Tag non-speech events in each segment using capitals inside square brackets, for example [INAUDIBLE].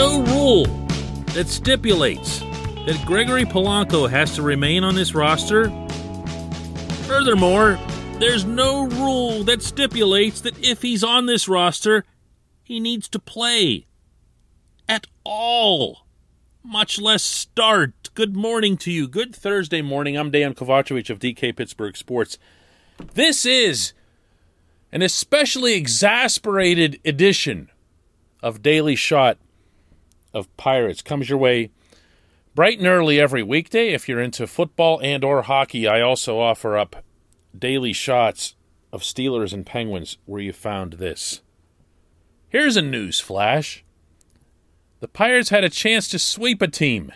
No rule that stipulates that Gregory Polanco has to remain on this roster. Furthermore, there's no rule that stipulates that if he's on this roster, he needs to play at all, much less start. Good morning to you. Good Thursday morning. I'm Dan Kovacevic of DK Pittsburgh Sports. This is an especially exasperated edition of Daily Shot of Pirates. Comes your way bright and early every weekday. If you're into football and or hockey, I also offer up daily shots of Steelers and Penguins where you found this. Here's a news flash. The Pirates had a chance to sweep a team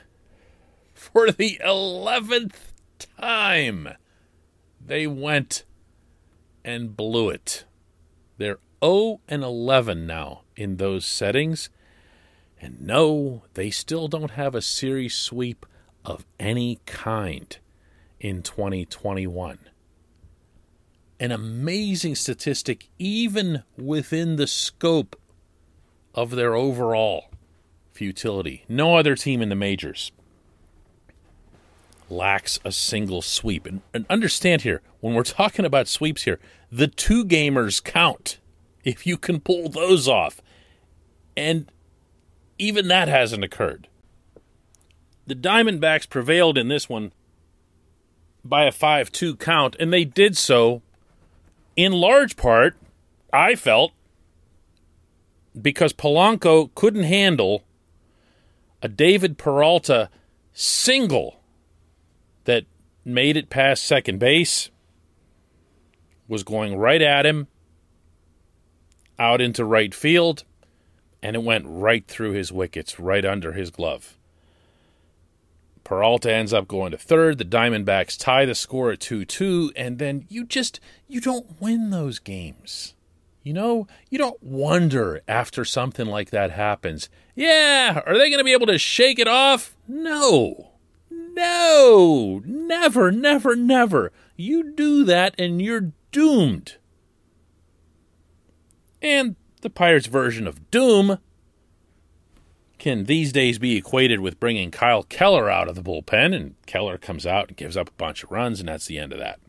for the 11th time. They went and blew it. They're 0 and 11 now in those settings. And no, they still don't have a series sweep of any kind in 2021. An amazing statistic, even within the scope of their overall futility. No other team in the majors lacks a single sweep. And, and understand here, when we're talking about sweeps here, the two gamers count if you can pull those off. And even that hasn't occurred. The Diamondbacks prevailed in this one by a 5 2 count, and they did so in large part, I felt, because Polanco couldn't handle a David Peralta single that made it past second base, was going right at him, out into right field and it went right through his wickets, right under his glove. Peralta ends up going to third. The Diamondbacks tie the score at 2 2, and then you just you don't win those games. You know, you don't wonder after something like that happens. Yeah, are they going to be able to shake it off? No. No. Never, never, never. You do that and you're doomed. And the Pirates' version of doom can these days be equated with bringing Kyle Keller out of the bullpen, and Keller comes out and gives up a bunch of runs, and that's the end of that.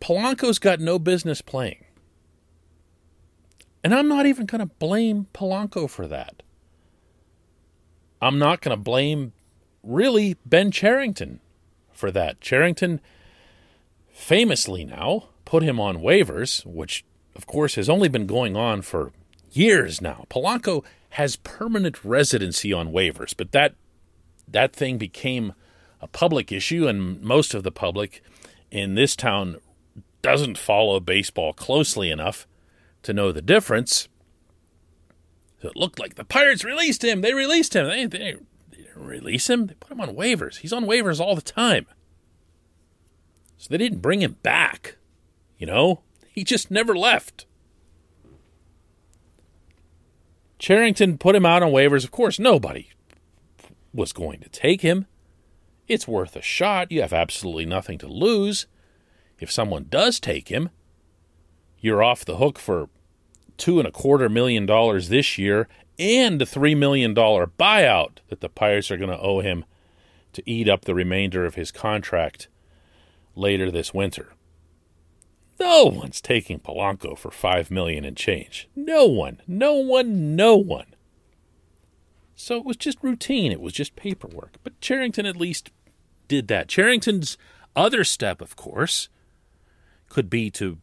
Polanco's got no business playing. And I'm not even going to blame Polanco for that. I'm not going to blame, really, Ben Cherington for that. Cherington famously now put him on waivers, which, of course, has only been going on for years now. Polanco has permanent residency on waivers, but that that thing became a public issue, and most of the public in this town doesn't follow baseball closely enough to know the difference. So it looked like the Pirates released him. They released him. They, they, they didn't release him. They put him on waivers. He's on waivers all the time. So they didn't bring him back. You know, he just never left. Cherington put him out on waivers. Of course, nobody was going to take him. It's worth a shot. You have absolutely nothing to lose. If someone does take him, you're off the hook for two and a quarter million dollars this year and a three million dollar buyout that the Pirates are going to owe him to eat up the remainder of his contract later this winter. No one's taking Polanco for five million and change. No one, no one, no one. So it was just routine. It was just paperwork. But Cherington at least did that. Cherington's other step, of course, could be to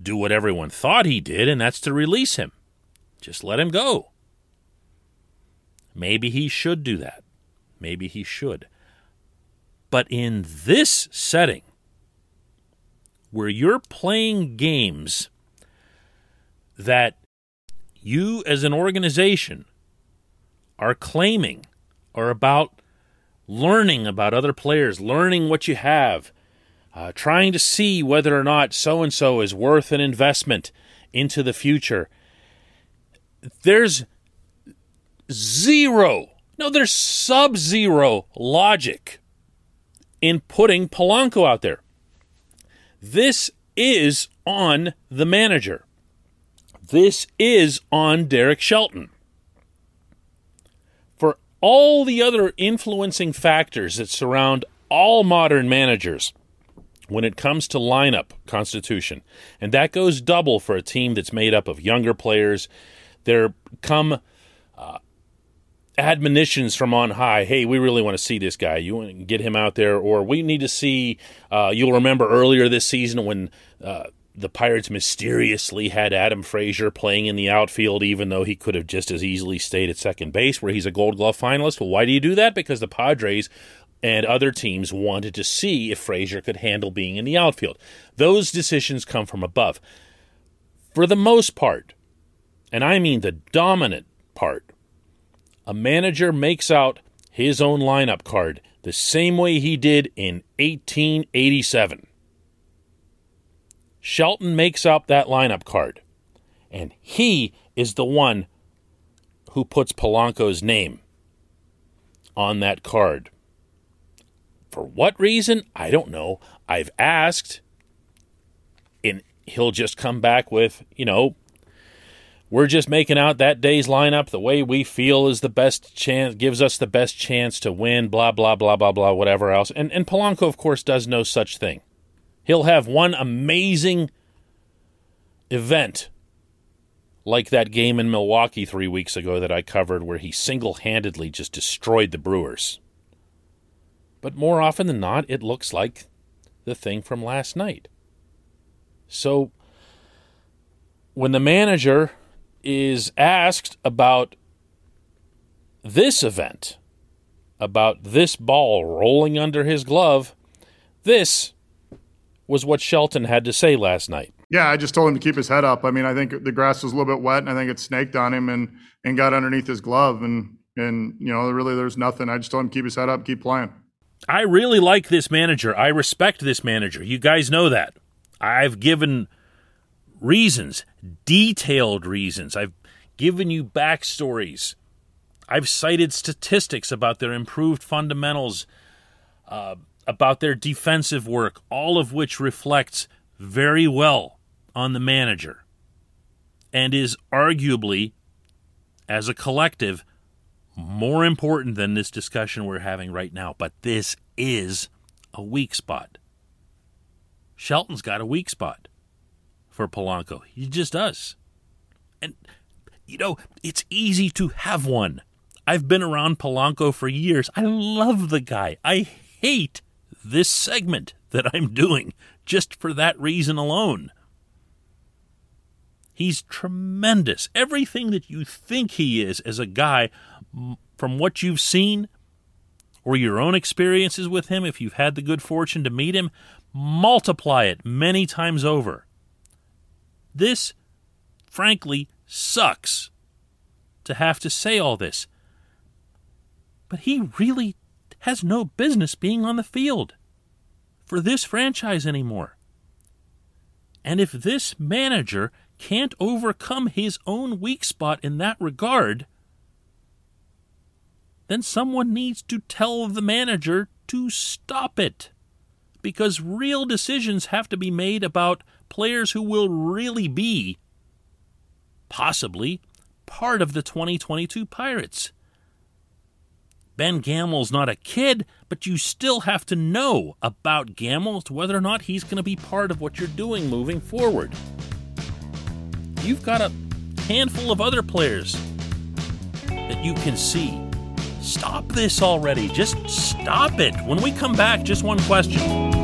do what everyone thought he did, and that's to release him. Just let him go. Maybe he should do that. Maybe he should. But in this setting, where you're playing games that you as an organization are claiming are about learning about other players, learning what you have, uh, trying to see whether or not so and so is worth an investment into the future. There's zero, no, there's sub zero logic in putting Polanco out there. This is on the manager. This is on Derek Shelton For all the other influencing factors that surround all modern managers when it comes to lineup constitution. And that goes double for a team that's made up of younger players. There come uh, admonitions from on high hey, we really want to see this guy. You want to get him out there, or we need to see. Uh, you'll remember earlier this season when. Uh, the Pirates mysteriously had Adam Frazier playing in the outfield, even though he could have just as easily stayed at second base, where he's a Gold Glove finalist. Well, why do you do that? Because the Padres and other teams wanted to see if Frazier could handle being in the outfield. Those decisions come from above. For the most part, and I mean the dominant part, a manager makes out his own lineup card the same way he did in 1887. Shelton makes up that lineup card, and he is the one who puts Polanco's name on that card. For what reason? I don't know. I've asked, and he'll just come back with, you know, we're just making out that day's lineup the way we feel is the best chance, gives us the best chance to win, blah, blah, blah, blah, blah, whatever else. And, and Polanco, of course, does no such thing. He'll have one amazing event like that game in Milwaukee three weeks ago that I covered where he single handedly just destroyed the Brewers. But more often than not, it looks like the thing from last night. So when the manager is asked about this event, about this ball rolling under his glove, this was what Shelton had to say last night. Yeah, I just told him to keep his head up. I mean, I think the grass was a little bit wet, and I think it snaked on him and and got underneath his glove, and and you know, really, there's nothing. I just told him keep his head up, keep playing. I really like this manager. I respect this manager. You guys know that. I've given reasons, detailed reasons. I've given you backstories. I've cited statistics about their improved fundamentals. Uh, about their defensive work, all of which reflects very well on the manager and is arguably, as a collective, more important than this discussion we're having right now. But this is a weak spot. Shelton's got a weak spot for Polanco. He just does. And, you know, it's easy to have one. I've been around Polanco for years. I love the guy. I hate this segment that I'm doing just for that reason alone. He's tremendous. Everything that you think he is as a guy, from what you've seen or your own experiences with him, if you've had the good fortune to meet him, multiply it many times over. This, frankly, sucks to have to say all this. But he really has no business being on the field for this franchise anymore. And if this manager can't overcome his own weak spot in that regard, then someone needs to tell the manager to stop it. Because real decisions have to be made about players who will really be, possibly, part of the 2022 Pirates. Ben Gamel's not a kid, but you still have to know about Gamel to whether or not he's going to be part of what you're doing moving forward. You've got a handful of other players that you can see. Stop this already. Just stop it. When we come back, just one question.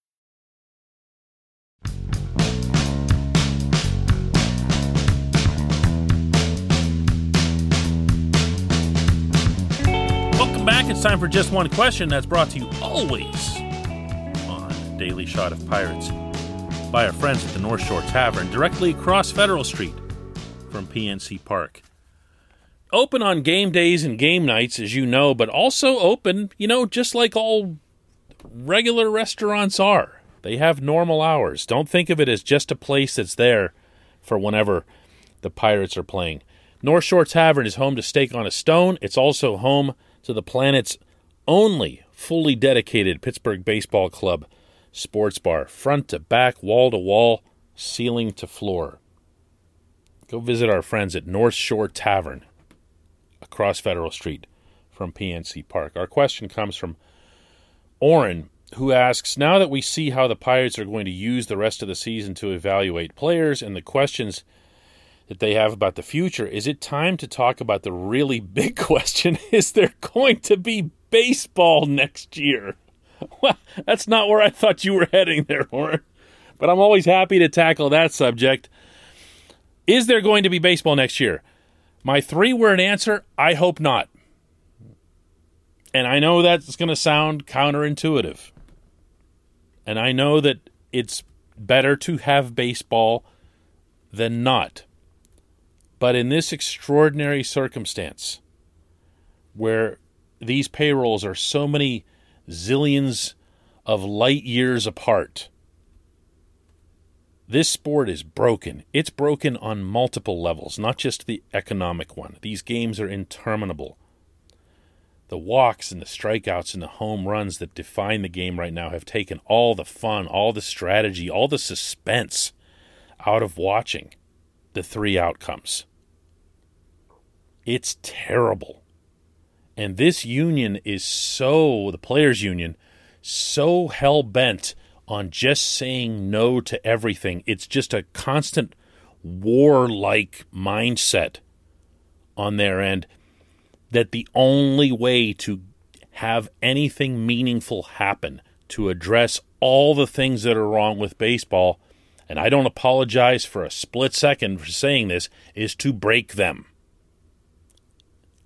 It's time for just one question that's brought to you always on Daily Shot of Pirates by our friends at the North Shore Tavern, directly across Federal Street from PNC Park. Open on game days and game nights, as you know, but also open, you know, just like all regular restaurants are. They have normal hours. Don't think of it as just a place that's there for whenever the Pirates are playing. North Shore Tavern is home to Steak on a Stone. It's also home to the planet's only fully dedicated Pittsburgh Baseball Club sports bar, front to back, wall to wall, ceiling to floor. Go visit our friends at North Shore Tavern across Federal Street from PNC Park. Our question comes from Oren, who asks Now that we see how the Pirates are going to use the rest of the season to evaluate players and the questions that they have about the future, is it time to talk about the really [LAUGHS] big question? Is there going to be baseball next year? Well, that's not where I thought you were heading there, Warren. But I'm always happy to tackle that subject. Is there going to be baseball next year? My three word answer I hope not. And I know that's going to sound counterintuitive. And I know that it's better to have baseball than not. But in this extraordinary circumstance, where these payrolls are so many zillions of light years apart, this sport is broken. It's broken on multiple levels, not just the economic one. These games are interminable. The walks and the strikeouts and the home runs that define the game right now have taken all the fun, all the strategy, all the suspense out of watching the three outcomes. It's terrible. And this union is so, the players' union, so hell bent on just saying no to everything. It's just a constant war-like mindset on their end that the only way to have anything meaningful happen to address all the things that are wrong with baseball, and I don't apologize for a split second for saying this, is to break them.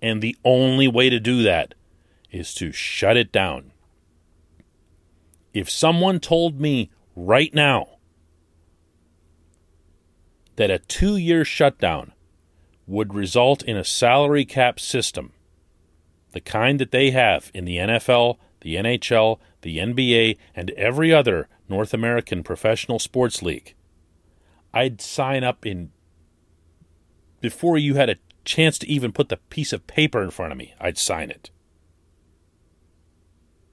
And the only way to do that is to shut it down. If someone told me right now that a two year shutdown would result in a salary cap system, the kind that they have in the NFL, the NHL, the NBA, and every other North American professional sports league, I'd sign up in before you had a chance to even put the piece of paper in front of me, I'd sign it.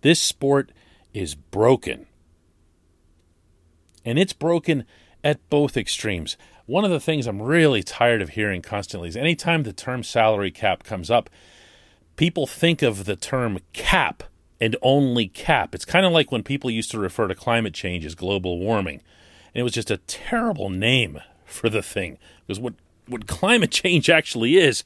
This sport is broken. And it's broken at both extremes. One of the things I'm really tired of hearing constantly is anytime the term salary cap comes up, people think of the term cap and only cap. It's kind of like when people used to refer to climate change as global warming. And it was just a terrible name for the thing. Because what what climate [LAUGHS] change actually is,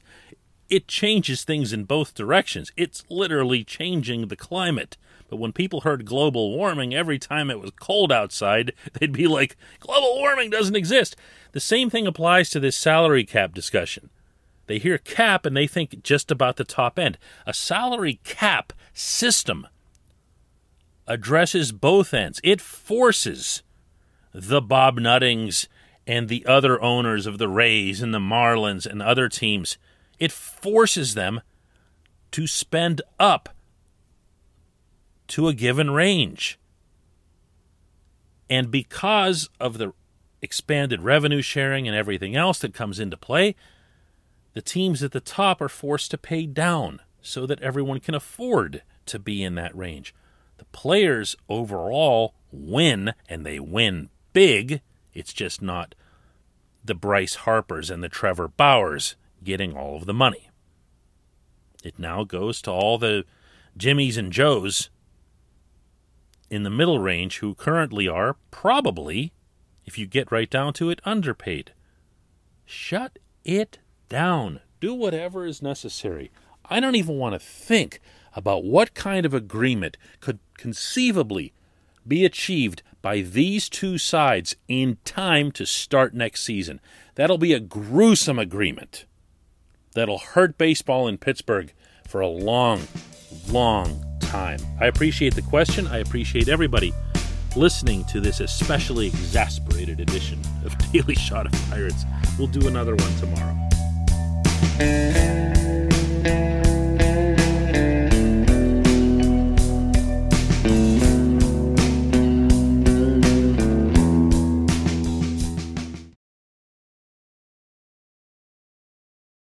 it changes things in both directions. It's literally changing the climate. But when people heard global warming, every time it was cold outside, [LAUGHS] they'd be like, global warming doesn't exist. The same thing applies to this salary cap discussion. They hear cap and they think just about the top end. A salary cap system addresses both ends. It forces the Bob Nuttings and the other owners of the Rays and the Marlins and other teams. It forces them to spend up to a given range. And because of the expanded revenue sharing and everything else that comes into play, the teams at the top are forced to pay down so that everyone can afford to be in that range. The players overall win, and they win big. It's just not the Bryce Harpers and the Trevor Bauers getting all of the money. It now goes to all the Jimmies and Joes in the middle range who currently are probably, if you get right down to it, underpaid. Shut it down. Do whatever is necessary. I don't even want to think about what kind of agreement could conceivably be achieved by these two sides in time to start next season. That'll be a gruesome agreement that'll hurt baseball in Pittsburgh for a long, long time. I appreciate the question. I appreciate everybody listening to this especially exasperated edition of [LAUGHS] Daily Shot of Pirates. We'll do another one tomorrow.